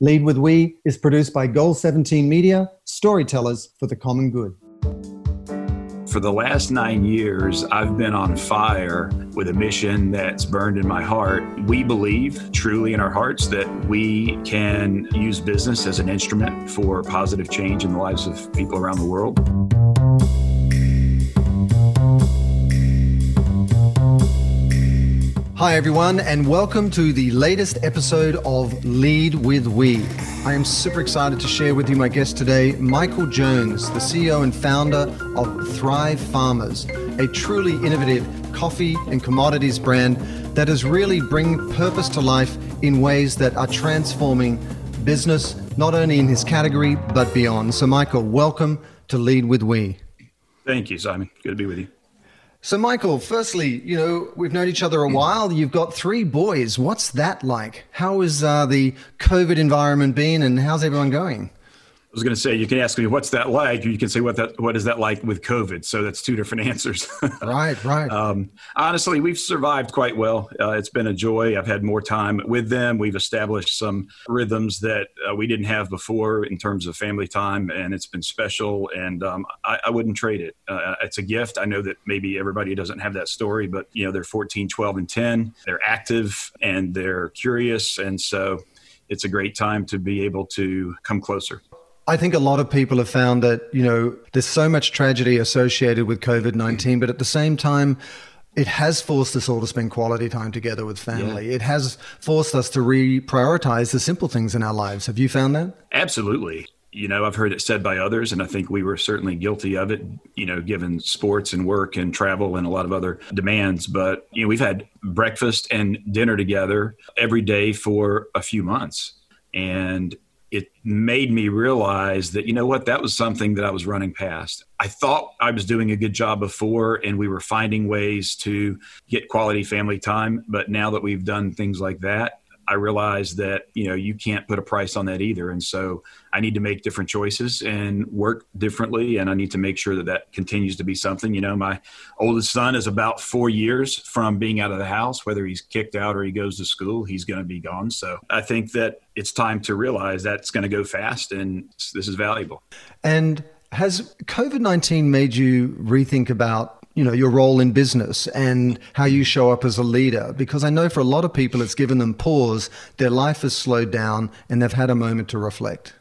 Lead with We is produced by Goal 17 Media, storytellers for the common good. For the last nine years, I've been on fire with a mission that's burned in my heart. We believe truly in our hearts that we can use business as an instrument for positive change in the lives of people around the world. Hi, everyone, and welcome to the latest episode of Lead with We. I am super excited to share with you my guest today, Michael Jones, the CEO and founder of Thrive Farmers, a truly innovative coffee and commodities brand that is really bringing purpose to life in ways that are transforming business, not only in his category, but beyond. So, Michael, welcome to Lead with We. Thank you, Simon. Good to be with you. So, Michael, firstly, you know, we've known each other a while. You've got three boys. What's that like? How has uh, the COVID environment been and how's everyone going? Was going to say you can ask me what's that like. or You can say what that what is that like with COVID. So that's two different answers. right, right. Um, honestly, we've survived quite well. Uh, it's been a joy. I've had more time with them. We've established some rhythms that uh, we didn't have before in terms of family time, and it's been special. And um, I, I, wouldn't trade it. Uh, it's a gift. I know that maybe everybody doesn't have that story, but you know they're 14, 12, and 10. They're active and they're curious, and so it's a great time to be able to come closer. I think a lot of people have found that, you know, there's so much tragedy associated with COVID 19, mm. but at the same time, it has forced us all to spend quality time together with family. Yeah. It has forced us to reprioritize the simple things in our lives. Have you found that? Absolutely. You know, I've heard it said by others, and I think we were certainly guilty of it, you know, given sports and work and travel and a lot of other demands. But, you know, we've had breakfast and dinner together every day for a few months. And it made me realize that you know what that was something that i was running past. I thought i was doing a good job before and we were finding ways to get quality family time but now that we've done things like that I realized that you know you can't put a price on that either, and so I need to make different choices and work differently, and I need to make sure that that continues to be something. You know, my oldest son is about four years from being out of the house. Whether he's kicked out or he goes to school, he's going to be gone. So I think that it's time to realize that's going to go fast, and this is valuable. And has COVID nineteen made you rethink about you know your role in business and how you show up as a leader because i know for a lot of people it's given them pause their life has slowed down and they've had a moment to reflect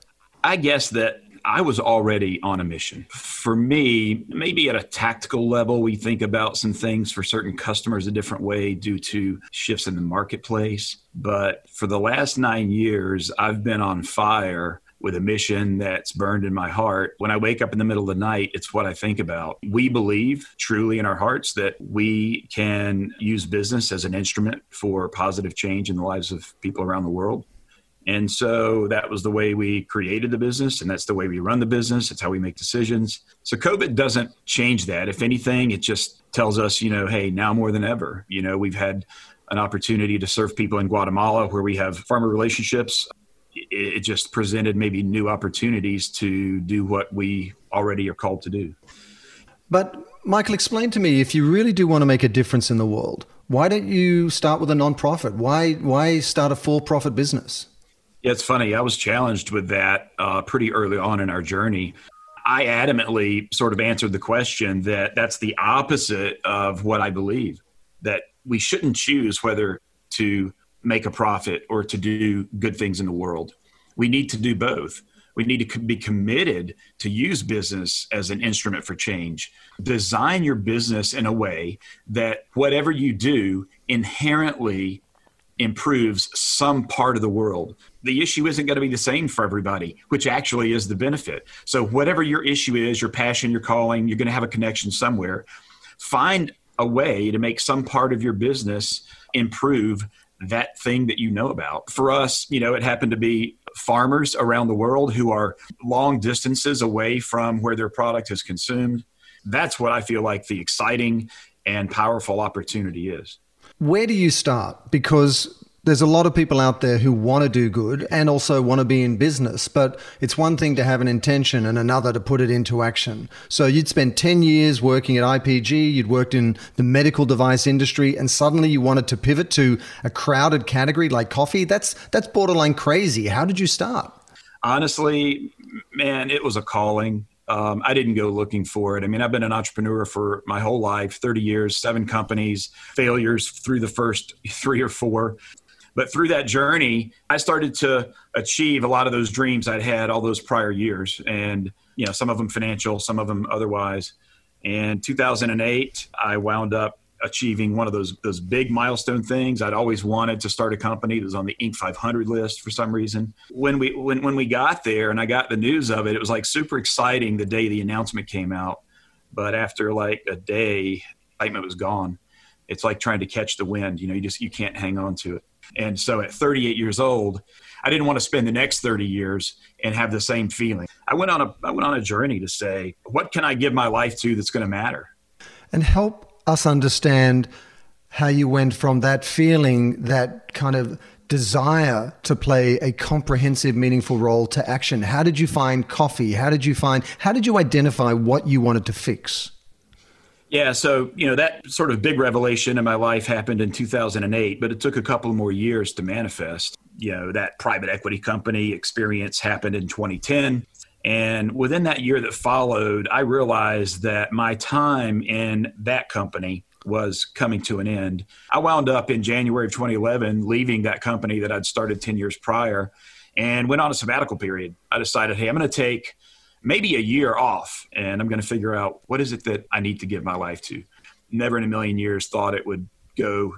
i guess that I was already on a mission. For me, maybe at a tactical level, we think about some things for certain customers a different way due to shifts in the marketplace. But for the last nine years, I've been on fire with a mission that's burned in my heart. When I wake up in the middle of the night, it's what I think about. We believe truly in our hearts that we can use business as an instrument for positive change in the lives of people around the world. And so that was the way we created the business, and that's the way we run the business. It's how we make decisions. So COVID doesn't change that. If anything, it just tells us, you know, hey, now more than ever, you know, we've had an opportunity to serve people in Guatemala where we have farmer relationships it just presented maybe new opportunities to do what we already are called to do. But Michael, explain to me if you really do want to make a difference in the world, why don't you start with a nonprofit? Why why start a for-profit business? Yeah, it's funny. I was challenged with that uh, pretty early on in our journey. I adamantly sort of answered the question that that's the opposite of what I believe. That we shouldn't choose whether to make a profit or to do good things in the world. We need to do both. We need to be committed to use business as an instrument for change. Design your business in a way that whatever you do inherently improves some part of the world. The issue isn't going to be the same for everybody, which actually is the benefit. So, whatever your issue is, your passion, your calling, you're going to have a connection somewhere. Find a way to make some part of your business improve that thing that you know about. For us, you know, it happened to be farmers around the world who are long distances away from where their product is consumed. That's what I feel like the exciting and powerful opportunity is. Where do you start? Because there's a lot of people out there who want to do good and also want to be in business, but it's one thing to have an intention and another to put it into action. So you'd spent 10 years working at IPG, you'd worked in the medical device industry, and suddenly you wanted to pivot to a crowded category like coffee. That's that's borderline crazy. How did you start? Honestly, man, it was a calling. Um, I didn't go looking for it. I mean, I've been an entrepreneur for my whole life 30 years, seven companies, failures through the first three or four. But through that journey, I started to achieve a lot of those dreams I'd had all those prior years. And, you know, some of them financial, some of them otherwise. And 2008, I wound up achieving one of those those big milestone things. I'd always wanted to start a company that was on the Inc. 500 list for some reason. When we when when we got there and I got the news of it, it was like super exciting the day the announcement came out. But after like a day, excitement was gone. It's like trying to catch the wind. You know, you just you can't hang on to it. And so at 38 years old, I didn't want to spend the next 30 years and have the same feeling. I went on a I went on a journey to say, what can I give my life to that's going to matter? And help us understand how you went from that feeling, that kind of desire to play a comprehensive, meaningful role to action. How did you find coffee? How did you find, how did you identify what you wanted to fix? Yeah, so you know that sort of big revelation in my life happened in 2008, but it took a couple more years to manifest. You know that private equity company experience happened in 2010, and within that year that followed, I realized that my time in that company was coming to an end. I wound up in January of 2011 leaving that company that I'd started 10 years prior and went on a sabbatical period. I decided, hey, I'm going to take maybe a year off and I'm going to figure out what is it that I need to give my life to. Never in a million years thought it would go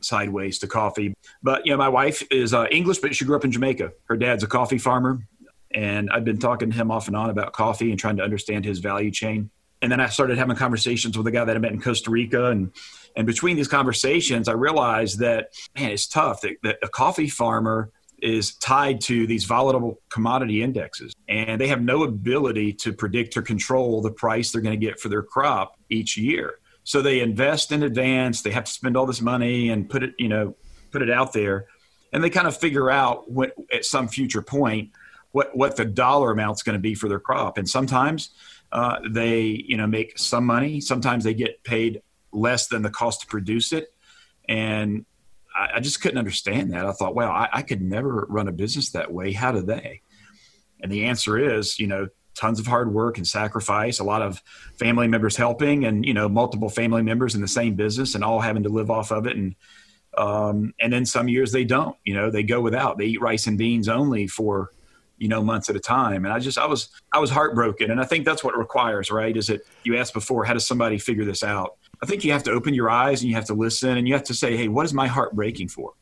sideways to coffee. But, you know, my wife is uh, English, but she grew up in Jamaica. Her dad's a coffee farmer. And I've been talking to him off and on about coffee and trying to understand his value chain. And then I started having conversations with a guy that I met in Costa Rica. And, and between these conversations, I realized that, man, it's tough that, that a coffee farmer is tied to these volatile commodity indexes and they have no ability to predict or control the price they're going to get for their crop each year. So they invest in advance they have to spend all this money and put it you know put it out there and they kind of figure out what, at some future point what what the dollar amount's going to be for their crop. And sometimes uh, they you know make some money sometimes they get paid less than the cost to produce it. And I, I just couldn't understand that. I thought, wow, I, I could never run a business that way. How do they? And the answer is, you know, tons of hard work and sacrifice, a lot of family members helping, and you know, multiple family members in the same business, and all having to live off of it. And um, and then some years they don't. You know, they go without. They eat rice and beans only for you know months at a time. And I just I was I was heartbroken. And I think that's what it requires, right? Is it you asked before, how does somebody figure this out? I think you have to open your eyes and you have to listen and you have to say, hey, what is my heart breaking for?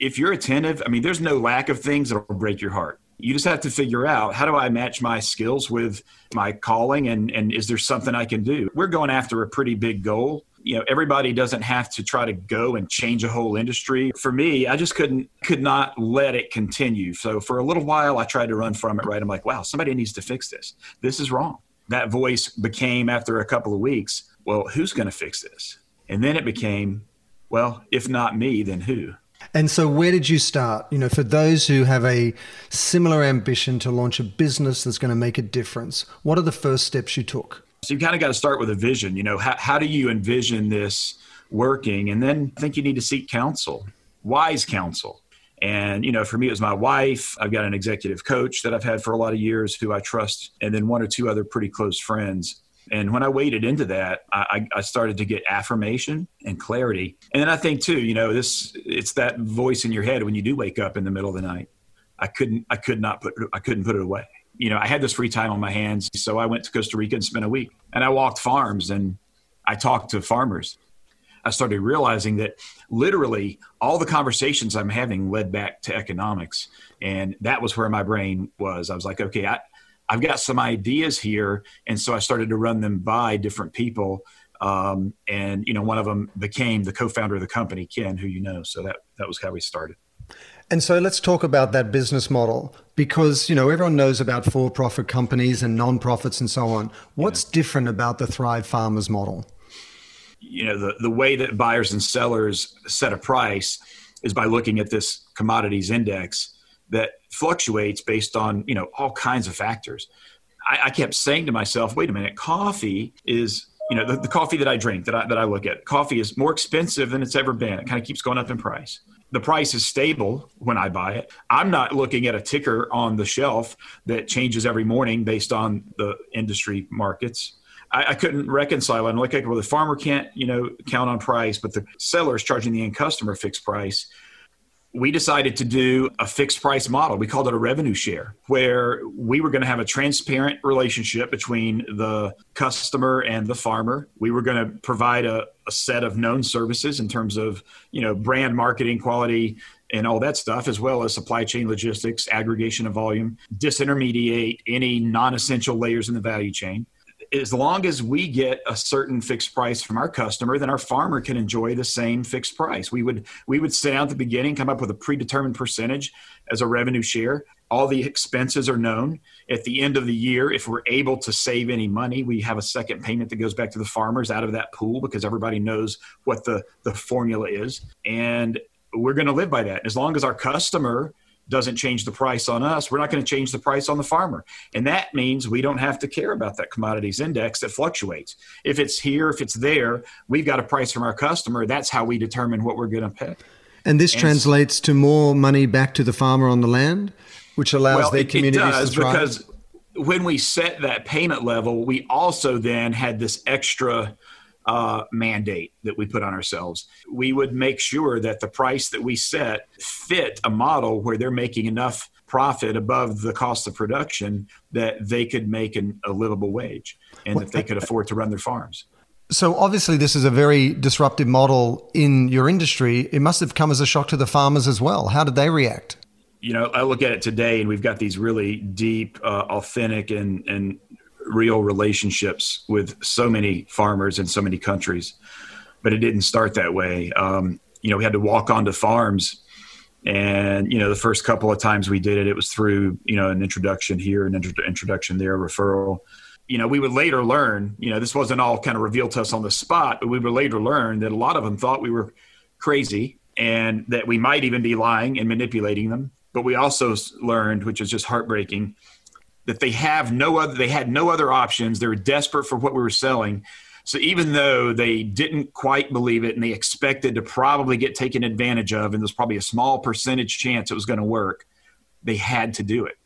If you're attentive, I mean, there's no lack of things that will break your heart. You just have to figure out how do I match my skills with my calling and, and is there something I can do? We're going after a pretty big goal. You know, everybody doesn't have to try to go and change a whole industry. For me, I just couldn't could not let it continue. So for a little while I tried to run from it, right? I'm like, wow, somebody needs to fix this. This is wrong. That voice became after a couple of weeks, well, who's going to fix this? And then it became, well, if not me, then who? And so, where did you start? You know, for those who have a similar ambition to launch a business that's going to make a difference, what are the first steps you took? So, you kind of got to start with a vision. You know, how, how do you envision this working? And then I think you need to seek counsel, wise counsel. And, you know, for me, it was my wife. I've got an executive coach that I've had for a lot of years who I trust, and then one or two other pretty close friends. And when I waded into that, I, I, started to get affirmation and clarity. And then I think too, you know, this it's that voice in your head when you do wake up in the middle of the night. I couldn't, I could not put, I couldn't put it away. You know, I had this free time on my hands, so I went to Costa Rica and spent a week. And I walked farms and I talked to farmers. I started realizing that literally all the conversations I'm having led back to economics, and that was where my brain was. I was like, okay, I I've got some ideas here, and so I started to run them by different people. Um, and you know, one of them became the co-founder of the company, Ken, who you know. So that that was how we started. And so let's talk about that business model because you know everyone knows about for-profit companies and non-profits and so on. What's yeah. different about the Thrive Farmers model? You know, the the way that buyers and sellers set a price is by looking at this commodities index that fluctuates based on you know all kinds of factors. I, I kept saying to myself, wait a minute, coffee is you know the, the coffee that I drink that I, that I look at, coffee is more expensive than it's ever been. It kind of keeps going up in price the price is stable when I buy it. I'm not looking at a ticker on the shelf that changes every morning based on the industry markets. I, I couldn't reconcile it. I'm like, well, the farmer can't, you know, count on price, but the seller is charging the end customer fixed price we decided to do a fixed price model. We called it a revenue share, where we were going to have a transparent relationship between the customer and the farmer. We were going to provide a, a, set of known services in terms of, you know, brand marketing, quality, and all that stuff, as well as supply chain logistics, aggregation of volume, disintermediate any non essential layers in the value chain as long as we get a certain fixed price from our customer, then our farmer can enjoy the same fixed price. We would we would sit down at the beginning, come up with a predetermined percentage as a revenue share. All the expenses are known. At the end of the year, if we're able to save any money, we have a second payment that goes back to the farmers out of that pool because everybody knows what the, the formula is. And we're going to live by that. As long as our customer doesn't change the price on us, we're not going to change the price on the farmer. And that means we don't have to care about that commodities index that fluctuates. If it's here, if it's there, we've got a price from our customer. That's how we determine what we're going to pay. And this and translates to more money back to the farmer on the land, which allows well, their it, communities it does, to thrive. Because when we set that payment level, we also then had this extra uh, mandate that we put on ourselves. We would make sure that the price that we set fit a model where they're making enough profit above the cost of production that they could make an, a livable wage and that they could afford to run their farms. So obviously, this is a very disruptive model in your industry. It must have come as a shock to the farmers as well. How did they react? You know, I look at it today, and we've got these really deep, uh, authentic, and and real relationships with so many farmers in so many countries. But it didn't start that way. Um, you know, we had to walk onto farms, and you know, the first couple of times we did it, it was through you know an introduction here, an intro- introduction there, referral. You know, we would later learn. You know, this wasn't all kind of revealed to us on the spot, but we would later learn that a lot of them thought we were crazy and that we might even be lying and manipulating them. But we also learned, which is just heartbreaking, that they have no other they had no other options. They were desperate for what we were selling. So even though they didn't quite believe it and they expected to probably get taken advantage of and there's probably a small percentage chance it was going to work they had to do it.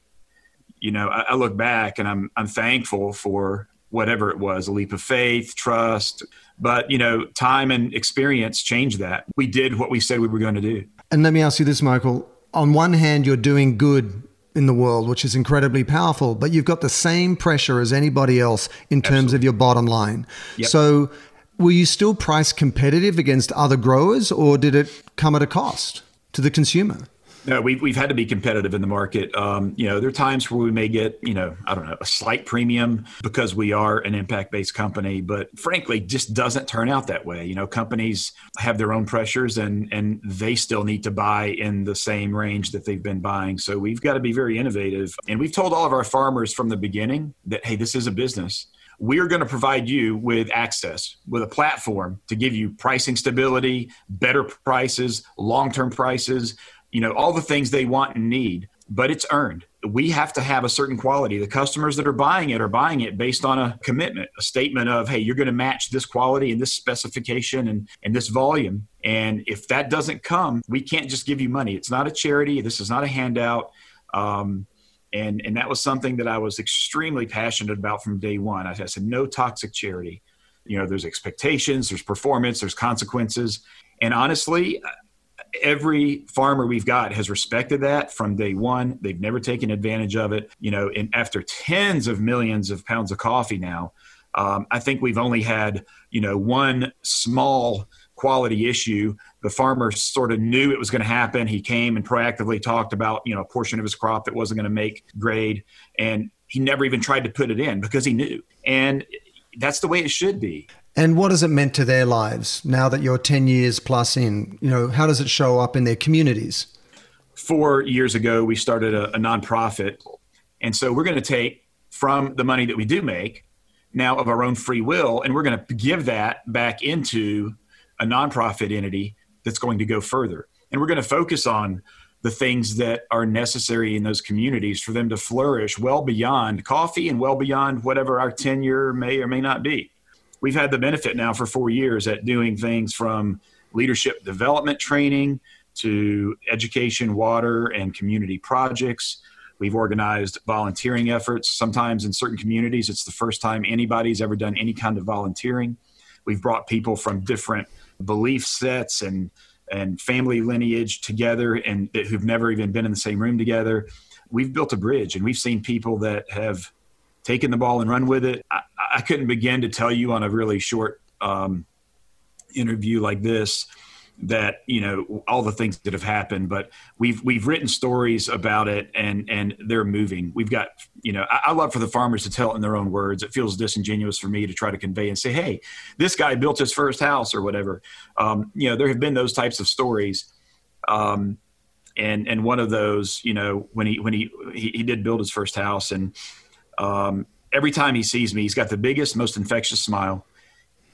You know I, I look back and i'm i'm thankful for whatever it was a leap of faith trust but you know time and experience changed that. We did what we said we were going to do. And let me ask you this michael. On one hand you're doing good in the world, which is incredibly powerful, but you've got the same pressure as anybody else in terms Absolutely. of your bottom line. Yep. So, were you still price competitive against other growers, or did it come at a cost to the consumer? No, we've, we've had to be competitive in the market. Um, you know, there are times where we may get, you know, I don't know, a slight premium because we are an impact based company, but frankly, just doesn't turn out that way. You know, companies have their own pressures and, and they still need to buy in the same range that they've been buying. So we've got to be very innovative. And we've told all of our farmers from the beginning that, hey, this is a business we're going to provide you with access with a platform to give you pricing stability better prices long-term prices you know, all the things they want and need, but it's earned. We have to have a certain quality. The customers that are buying it are buying it based on a commitment, a statement of, hey, you're going to match this quality and this specification and, and this volume. And if that doesn't come, we can't just give you money. It's not a charity. This is not a handout. Um, and, and that was something that I was extremely passionate about from day one. I, I said, no toxic charity. You know, there's expectations, there's performance, there's consequences. And honestly, every farmer we've got has respected that from day one. They've never taken advantage of it. You know, and after tens of millions of pounds of coffee now, um, I think we've only had you know one small quality issue. The farmer sort of knew it was going to happen. He came and proactively talked about you know a portion of his crop that wasn't going to make grade, and he never even tried to put it in because he knew. And that's the way it should be. And what has it meant to their lives now that you're 10 years plus in? You know, how does it show up in their communities? Four years ago, we started a, a nonprofit. And so we're going to take from the money that we do make now of our own free will, and we're going to give that back into a nonprofit entity that's going to go further. And we're going to focus on the things that are necessary in those communities for them to flourish well beyond coffee and well beyond whatever our tenure may or may not be. We've had the benefit now for four years at doing things from leadership development training to education, water, and community projects. We've organized volunteering efforts. Sometimes in certain communities, it's the first time anybody's ever done any kind of volunteering. We've brought people from different belief sets and and family lineage together and who've never even been in the same room together. We've built a bridge and we've seen people that have taken the ball and run with it. I couldn't begin to tell you on a really short um, interview like this that you know all the things that have happened but we've we've written stories about it and and they're moving. We've got you know I, I, love for the farmers to tell it in their own words. It feels disingenuous for me to try to convey and say hey this guy built his first house or whatever. Um, you know there have been those types of stories. Um, and and one of those you know when he when he he, he did build his first house and um, every time he sees me he's got the biggest most infectious smile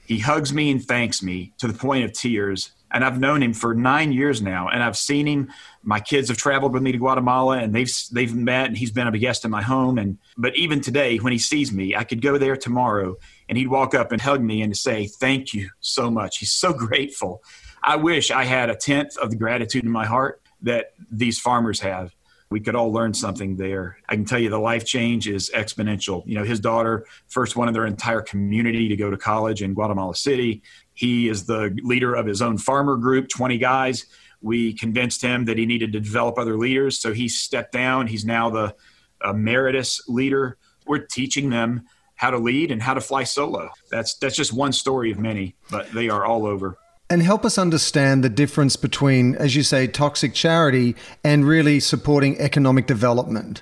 he hugs me and thanks me to the point of tears and I've known him for nine years now, and I've seen him. My kids have traveled with me to Guatemala, and they've they've met, and he's been a guest in my home. And but even today, when he sees me, I could go there tomorrow, and he'd walk up and hug me and say, "Thank you so much." He's so grateful. I wish I had a tenth of the gratitude in my heart that these farmers have we could all learn something there. I can tell you the life change is exponential. You know, his daughter, first one in their entire community to go to college in Guatemala City. He is the leader of his own farmer group, 20 guys. We convinced him that he needed to develop other leaders. So he stepped down. He's now the emeritus leader. We're teaching them how to lead and how to fly solo. That's that's just one story of many, but they are all over and help us understand the difference between, as you say, toxic charity and really supporting economic development.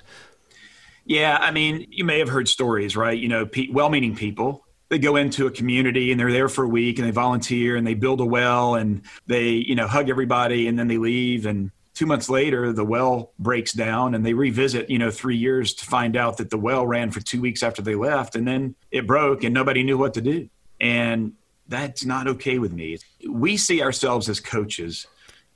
Yeah, I mean, you may have heard stories, right? You know, well meaning people. They go into a community and they're there for a week and they volunteer and they build a well and they, you know, hug everybody and then they leave. And two months later, the well breaks down and they revisit, you know, three years to find out that the well ran for two weeks after they left and then it broke and nobody knew what to do. And that's not okay with me. We see ourselves as coaches.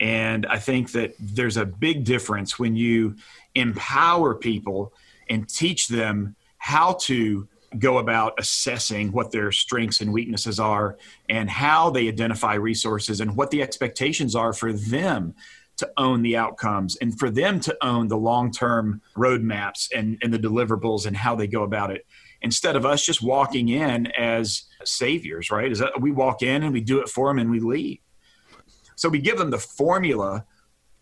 And I think that there's a big difference when you empower people and teach them how to go about assessing what their strengths and weaknesses are and how they identify resources and what the expectations are for them to own the outcomes and for them to own the long term roadmaps and, and the deliverables and how they go about it instead of us just walking in as saviors, right? Is that we walk in and we do it for them and we leave. So we give them the formula,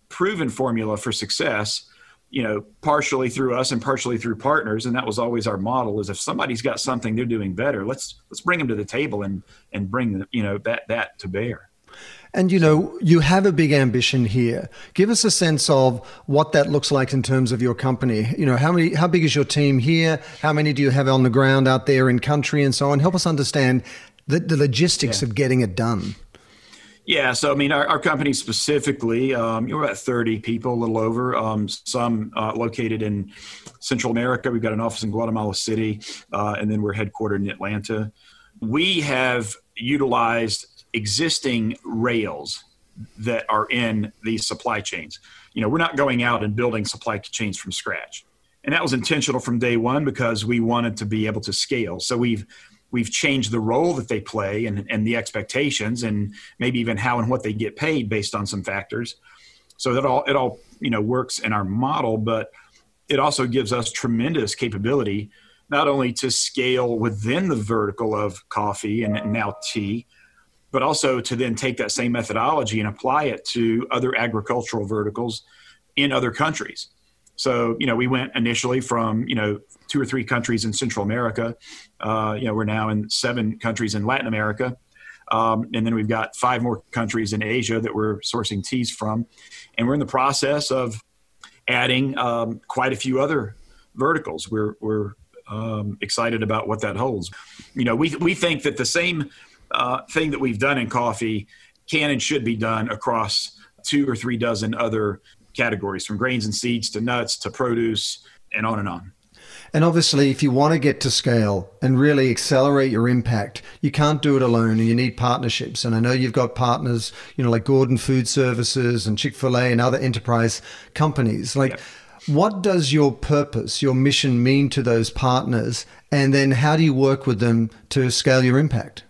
proven formula for success, you know, partially through us and partially through partners. And that was always our model is if somebody's got something they're doing better, let's let's bring them to the table and and bring the, you know that that to bear. And you know, you have a big ambition here. Give us a sense of what that looks like in terms of your company. You know, how many how big is your team here? How many do you have on the ground out there in country and so on? Help us understand the, the logistics yeah. of getting it done. Yeah, so I mean, our, our company specifically, um, you're about 30 people, a little over. Um, some uh, located in Central America. We've got an office in Guatemala City, uh, and then we're headquartered in Atlanta. We have utilized existing rails that are in these supply chains. You know, we're not going out and building supply chains from scratch. And that was intentional from day one because we wanted to be able to scale. So we've we've changed the role that they play and, and the expectations and maybe even how and what they get paid based on some factors. So that all it all, you know, works in our model, but it also gives us tremendous capability not only to scale within the vertical of coffee and now tea, but also to then take that same methodology and apply it to other agricultural verticals in other countries. So, you know, we went initially from, you know, two or three countries in Central America. Uh, you know, we're now in seven countries in Latin America. Um, and then we've got five more countries in Asia that we're sourcing teas from. And we're in the process of adding um, quite a few other verticals. We're, we're um, excited about what that holds. You know, we, we think that the same uh, thing that we've done in coffee can and should be done across two or three dozen other categories from grains and seeds to nuts to produce and on and on. And obviously, if you want to get to scale and really accelerate your impact, you can't do it alone. And you need partnerships. And I know you've got partners, you know, like Gordon Food Services and Chick fil A and other enterprise companies. Like, what does your purpose, your mission mean to those partners? And then how do you work with them to scale your impact?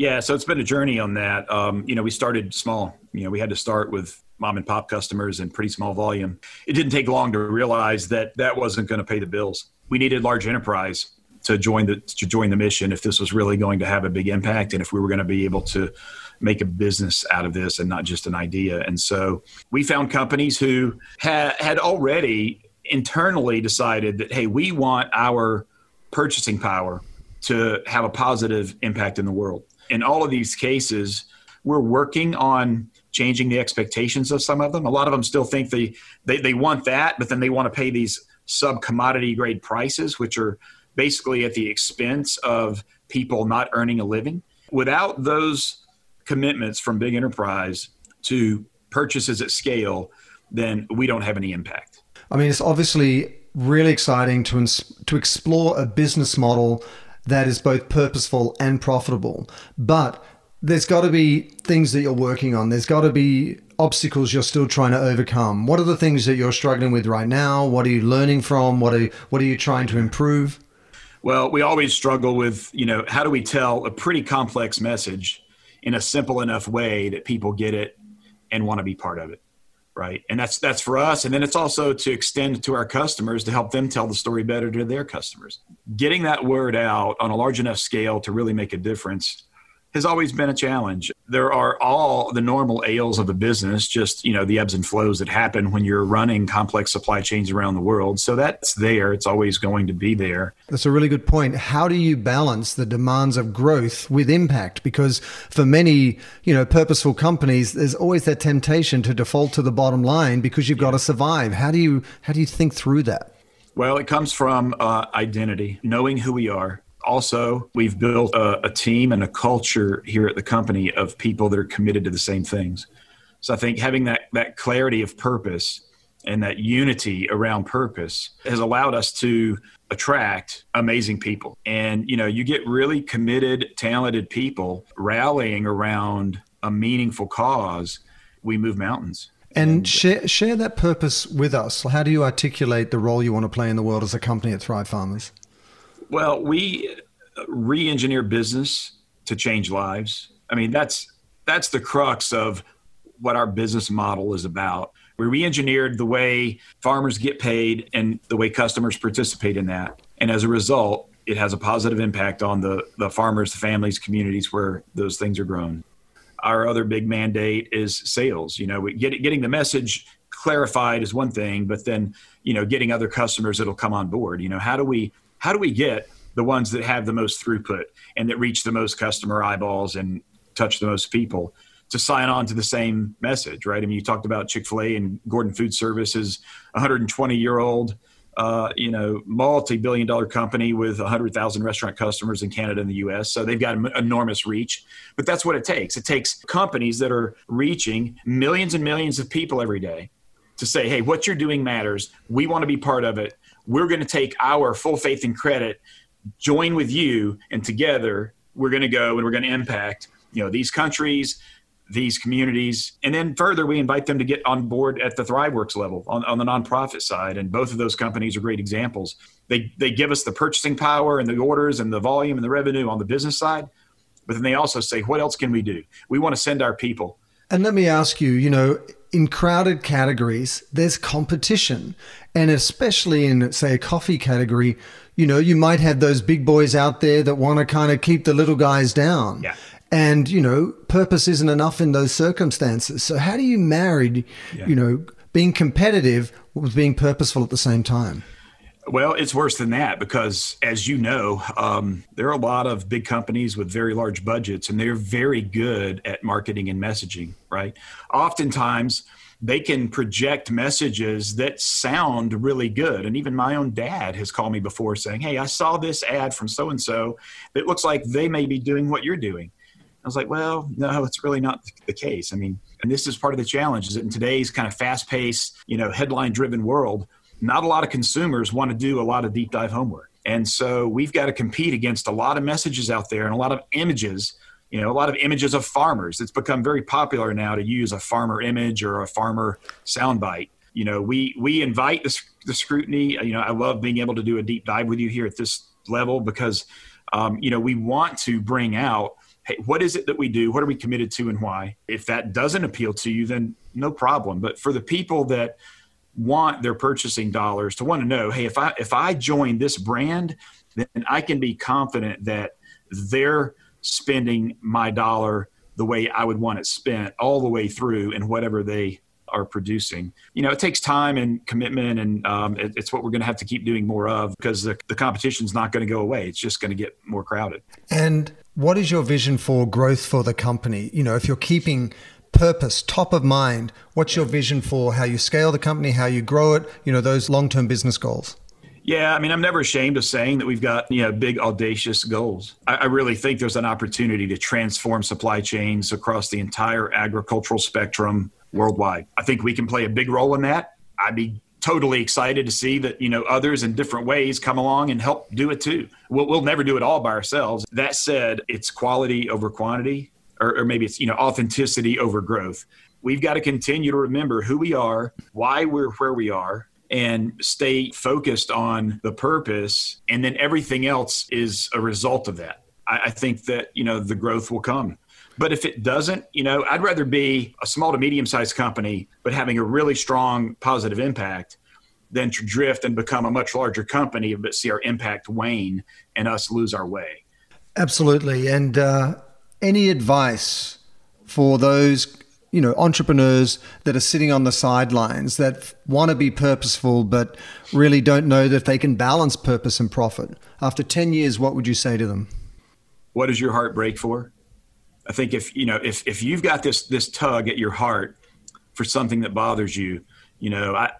Yeah, so it's been a journey on that. Um, you know, we started small. You know, we had to start with mom and pop customers in pretty small volume. It didn't take long to realize that that wasn't going to pay the bills. We needed large enterprise to join the to join the mission if this was really going to have a big impact and if we were going to be able to make a business out of this and not just an idea. And so we found companies who had had already internally decided that hey, we want our purchasing power to have a positive impact in the world. In all of these cases, we're working on changing the expectations of some of them. A lot of them still think they, they, they want that, but then they want to pay these sub commodity grade prices, which are basically at the expense of people not earning a living. Without those commitments from big enterprise to purchases at scale, then we don't have any impact. I mean, it's obviously really exciting to to explore a business model that is both purposeful and profitable, but there's got to be things that you're working on. There's got to be obstacles you're still trying to overcome. What are the things that you're struggling with right now? What are you learning from? What are what are you trying to improve? Well, we always struggle with, you know, how do we tell a pretty complex message in a simple enough way that people get it and want to be part of it, right? And that's that's for us and then it's also to extend to our customers to help them tell the story better to their customers. Getting that word out on a large enough scale to really make a difference has always been a challenge. There are all the normal ails of the business, just you know the ebbs and flows that happen when you're running complex supply chains around the world. So that's there. It's always going to be there. That's a really good point. How do you balance the demands of growth with impact? Because for many, you know, purposeful companies, there's always that temptation to default to the bottom line because you've yeah. got to survive. How do you how do you think through that? Well, it comes from uh, identity, knowing who we are, also, we've built a, a, team and a culture here at the company of people that are committed to the same things. So I think having that, that clarity of purpose and that unity around purpose has allowed us to attract amazing people. And, you know, you get really committed, talented people rallying around a meaningful cause, we move mountains. And, and share, share that purpose with us. How do you articulate the role you want to play in the world as a company at Thrive Farmers? Well, we re-engineer business to change lives. I mean, that's that's the crux of what our business model is about. We re-engineered the way farmers get paid and the way customers participate in that. And as a result, it has a positive impact on the, the farmers, the families, communities where those things are grown. Our other big mandate is sales. You know, get, getting the message clarified is one thing, but then, you know, getting other customers that'll come on board. You know, how do we how do we get the ones that have the most throughput and that reach the most customer eyeballs and touch the most people to sign on to the same message, right? I mean, you talked about Chick Fil A and Gordon Food Services, 120 year old, uh, you know, multi-billion dollar company with 100,000 restaurant customers in Canada and the U.S. So they've got enormous reach. But that's what it takes. It takes companies that are reaching millions and millions of people every day to say, "Hey, what you're doing matters. We want to be part of it we're going to take our full faith and credit, join with you, and together we're going to go and we're going to impact you know these countries these communities. And then further we invite them to get on board at the thriveworks level on, on the nonprofit side. And both of those companies are great examples. They they give us the purchasing power and the orders and the volume and the revenue on the business side but then they also say what else can we do? We want to send our people. And let me ask you you know in crowded categories, there's competition. And especially in, say, a coffee category, you know, you might have those big boys out there that want to kind of keep the little guys down. Yeah. And, you know, purpose isn't enough in those circumstances. So, how do you marry, yeah. you know, being competitive with being purposeful at the same time? Well, it's worse than that because, as you know, um, there are a lot of big companies with very large budgets, and they're very good at marketing and messaging, right? Oftentimes, they can project messages that sound really good. And even my own dad has called me before saying, Hey, I saw this ad from so and so that looks like they may be doing what you're doing. I was like, Well, no, it's really not the case. I mean, and this is part of the challenge is that in today's kind of fast paced, you know, headline driven world, not a lot of consumers want to do a lot of deep dive homework. And so we've got to compete against a lot of messages out there and a lot of images, you know, a lot of images of farmers. It's become very popular now to use a farmer image or a farmer soundbite. You know, we we invite the, the scrutiny. You know, I love being able to do a deep dive with you here at this level because, um, you know, we want to bring out hey, what is it that we do? What are we committed to and why? If that doesn't appeal to you, then no problem. But for the people that want their purchasing dollars to want to know, hey, if I if I join this brand, then I can be confident that they're spending my dollar the way I would want it spent all the way through and whatever they are producing. You know, it takes time and commitment, and um, it, it's what we're going to have to keep doing more of because the, the competition's not going to go away. It's just going to get more crowded. And what is your vision for growth for the company? You know, if you're keeping purpose top of mind, what's your vision for how you scale the company, how you grow it, you know, those long term business goals? Yeah, I mean, I'm never ashamed of saying that we've got you know big audacious goals. I, I, really think there's an opportunity to transform supply chains across the entire agricultural spectrum worldwide. I think we can play a big role in that. I'd be totally excited to see that you know others in different ways come along and help do it too. We'll, we'll never do it all by ourselves. That said, it's quality over quantity, or, or maybe it's you know authenticity over growth. We've got to continue to remember who we are, why we're where we are, and stay focused on the purpose, and then everything else is a result of that. I, I think that you know the growth will come. But if it doesn't, you know, I'd rather be a small to medium sized company, but having a really strong positive impact than to drift and become a much larger company, but see our impact wane and us lose our way. Absolutely. And uh, any advice for those you know entrepreneurs that are sitting on the sidelines that want to be purposeful but really don't know that they can balance purpose and profit? After 10 years what would you say to them? What does your heart break for? I think if you know if if you've got this this tug at your heart for something that bothers you, you know, I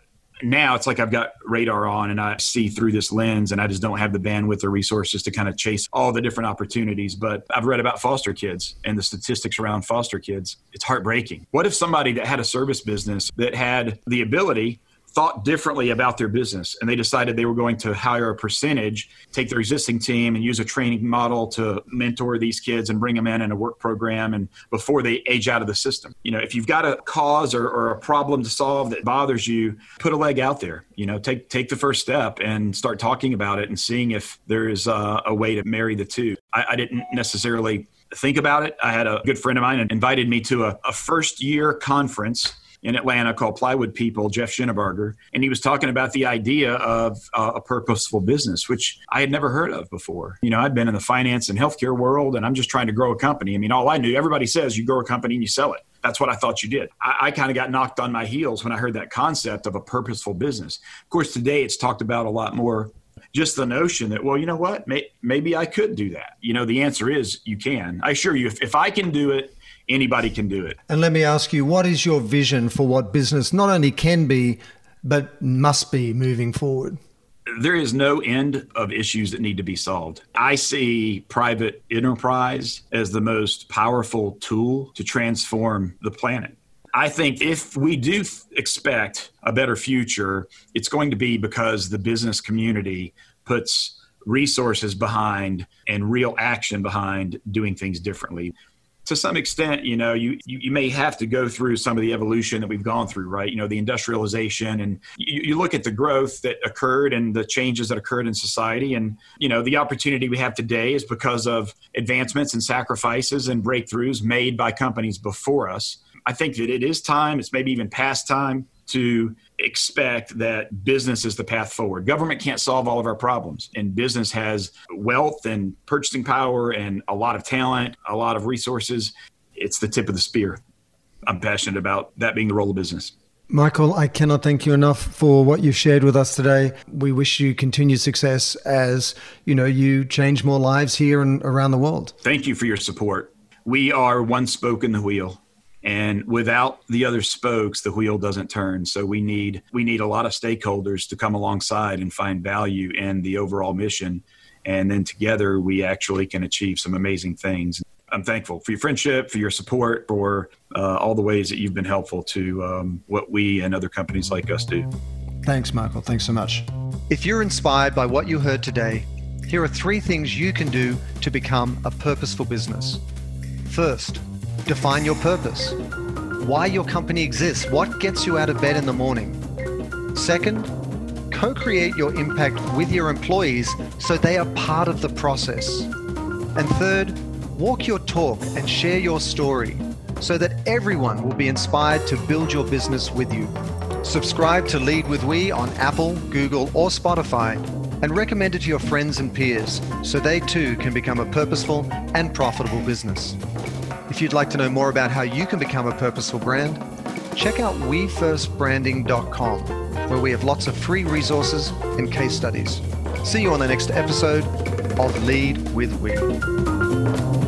now it's like I've got radar on and I see through this lens and I just don't have the bandwidth or resources to kind of chase all the different opportunities. But I've read about foster kids and the statistics around foster kids. It's heartbreaking. What if somebody that had a service business that had the ability thought differently about their business and they decided they were going to hire a percentage, take their existing team and use a training model to mentor these kids and bring them in in a work program and before they age out of the system. You know, if you've got a cause or, or a problem to solve that bothers you, put a leg out there. You know, take take the first step and start talking about it and seeing if there is a, a way to marry the two. I, I didn't necessarily think about it. I had a good friend of mine invited me to a, a first year conference in Atlanta called Plywood People, Jeff Shinabarger, and he was talking about the idea of uh, a purposeful business, which I had never heard of before. You know, I'd been in the finance and healthcare world, and I'm just trying to grow a company. I mean, all I knew, everybody says you grow a company and you sell it. That's what I thought you did. I, I kind of got knocked on my heels when I heard that concept of a purposeful business. Of course, today it's talked about a lot more just the notion that well you know what May, maybe i could do that you know the answer is you can i assure you if, if i can do it anybody can do it. And let me ask you, what is your vision for what business not only can be, but must be moving forward? There is no end of issues that need to be solved. I see private enterprise as the most powerful tool to transform the planet. I think if we do expect a better future, it's going to be because the business community puts resources behind and real action behind doing things differently to some extent, you know, you, you, you may have to go through some of the evolution that we've gone through, right? You know, the industrialization, and you, you look at the growth that occurred and the changes that occurred in society, and you know, the opportunity we have today is because of advancements and sacrifices and breakthroughs made by companies before us. I think that it is time. It's maybe even past time to expect that business is the path forward. Government can't solve all of our problems, and business has wealth and purchasing power and a lot of talent, a lot of resources. It's the tip of the spear. I'm passionate about that being the role of business. Michael, I cannot thank you enough for what you've shared with us today. We wish you continued success as, you know, you change more lives here and around the world. Thank you for your support. We are one spoke in the wheel and without the other spokes the wheel doesn't turn so we need we need a lot of stakeholders to come alongside and find value in the overall mission and then together we actually can achieve some amazing things i'm thankful for your friendship for your support for uh, all the ways that you've been helpful to um, what we and other companies like us do Thanks, Michael. Thanks so much. If you're inspired by what you heard today, here are three things you can do to become a purposeful business. First, define your purpose. Why your company exists, what gets you out of bed in the morning. Second, co create your impact with your employees so they are part of the process. And third, walk your talk and share your story so that everyone will be inspired to build your business with you. Subscribe to Lead with We on Apple, Google, or Spotify and recommend it to your friends and peers so they too can become a purposeful and profitable business. If you'd like to know more about how you can become a purposeful brand, check out wefirstbranding.com, where we have lots of free resources and case studies. See you on the next episode of Lead with We.